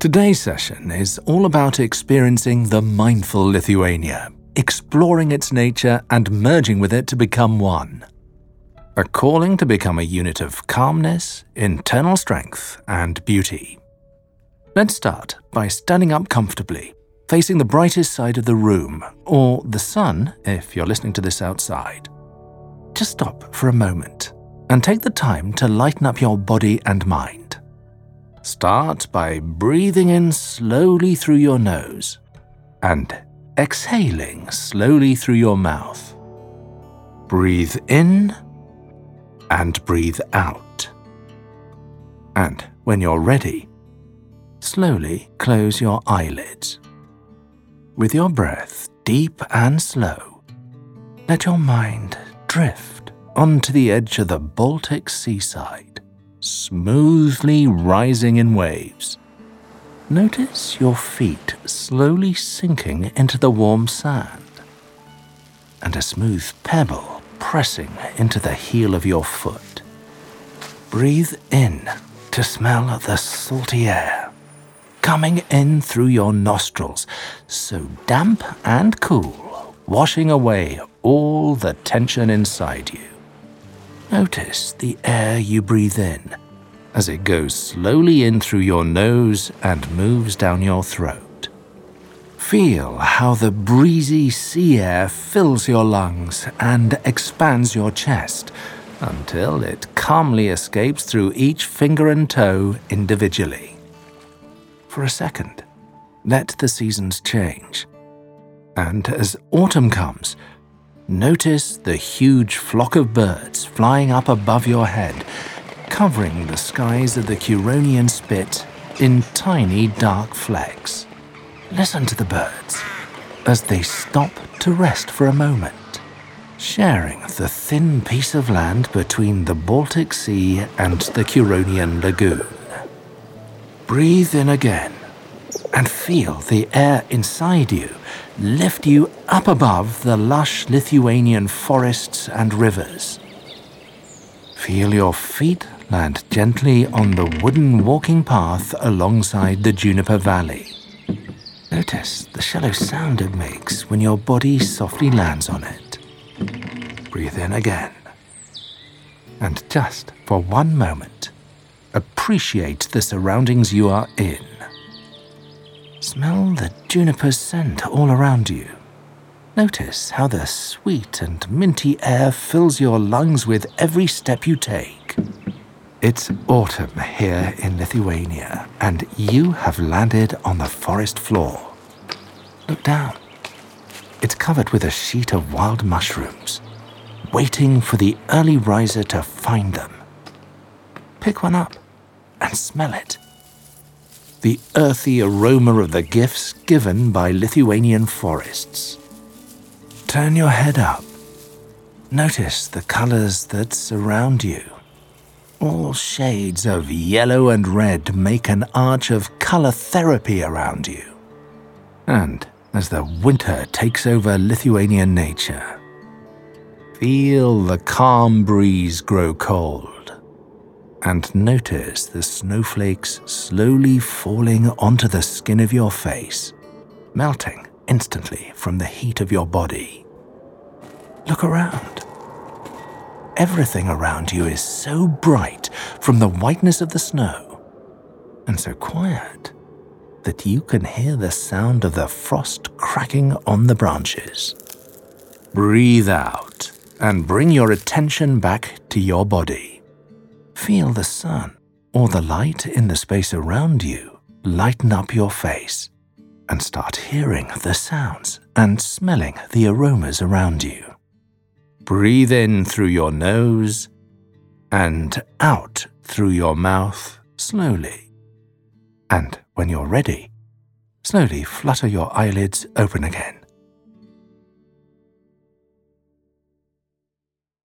Today's session is all about experiencing the mindful Lithuania, exploring its nature and merging with it to become one. A calling to become a unit of calmness, internal strength, and beauty. Let's start by standing up comfortably, facing the brightest side of the room, or the sun if you're listening to this outside. Just stop for a moment and take the time to lighten up your body and mind. Start by breathing in slowly through your nose and exhaling slowly through your mouth. Breathe in and breathe out. And when you're ready, slowly close your eyelids. With your breath deep and slow, let your mind drift onto the edge of the Baltic seaside, smoothly rising in waves. Notice your feet slowly sinking into the warm sand, and a smooth pebble pressing into the heel of your foot. Breathe in to smell the salty air, coming in through your nostrils, so damp and cool, washing away all the tension inside you. Notice the air you breathe in as it goes slowly in through your nose and moves down your throat. Feel how the breezy sea air fills your lungs and expands your chest until it calmly escapes through each finger and toe individually. For a second, let the seasons change. And as autumn comes, notice the huge flock of birds flying up above your head covering the skies of the Curonian Spit in tiny dark flecks. Listen to the birds as they stop to rest for a moment, sharing the thin piece of land between the Baltic Sea and the Curonian Lagoon. Breathe in again and feel the air inside you lift you up above the lush Lithuanian forests and rivers. Feel your feet land gently on the wooden walking path alongside the Juniper Valley. Notice the shallow sound it makes when your body softly lands on it. Breathe in again. And just for one moment, appreciate the surroundings you are in. Smell the juniper scent all around you. Notice how the sweet and minty air fills your lungs with every step you take. It's autumn here in Lithuania, and you have landed on the forest floor. Look down. It's covered with a sheet of wild mushrooms, waiting for the early riser to find them. Pick one up and smell it. The earthy aroma of the gifts given by Lithuanian forests. Turn your head up. Notice the colors that surround you all shades of yellow and red make an arch of color therapy around you. And as the winter takes over Lithuanian nature, feel the calm breeze grow cold and notice the snowflakes slowly falling onto the skin of your face, melting instantly from the heat of your body. Look around everything around you is so bright from the whiteness of the snow and so quiet that you can hear the sound of the frost cracking on the branches. Breathe out and bring your attention back to your body. Feel the sun or the light in the space around you lighten up your face and start hearing the sounds and smelling the aromas around you. Breathe in through your nose and out through your mouth slowly. And when you're ready, slowly flutter your eyelids open again.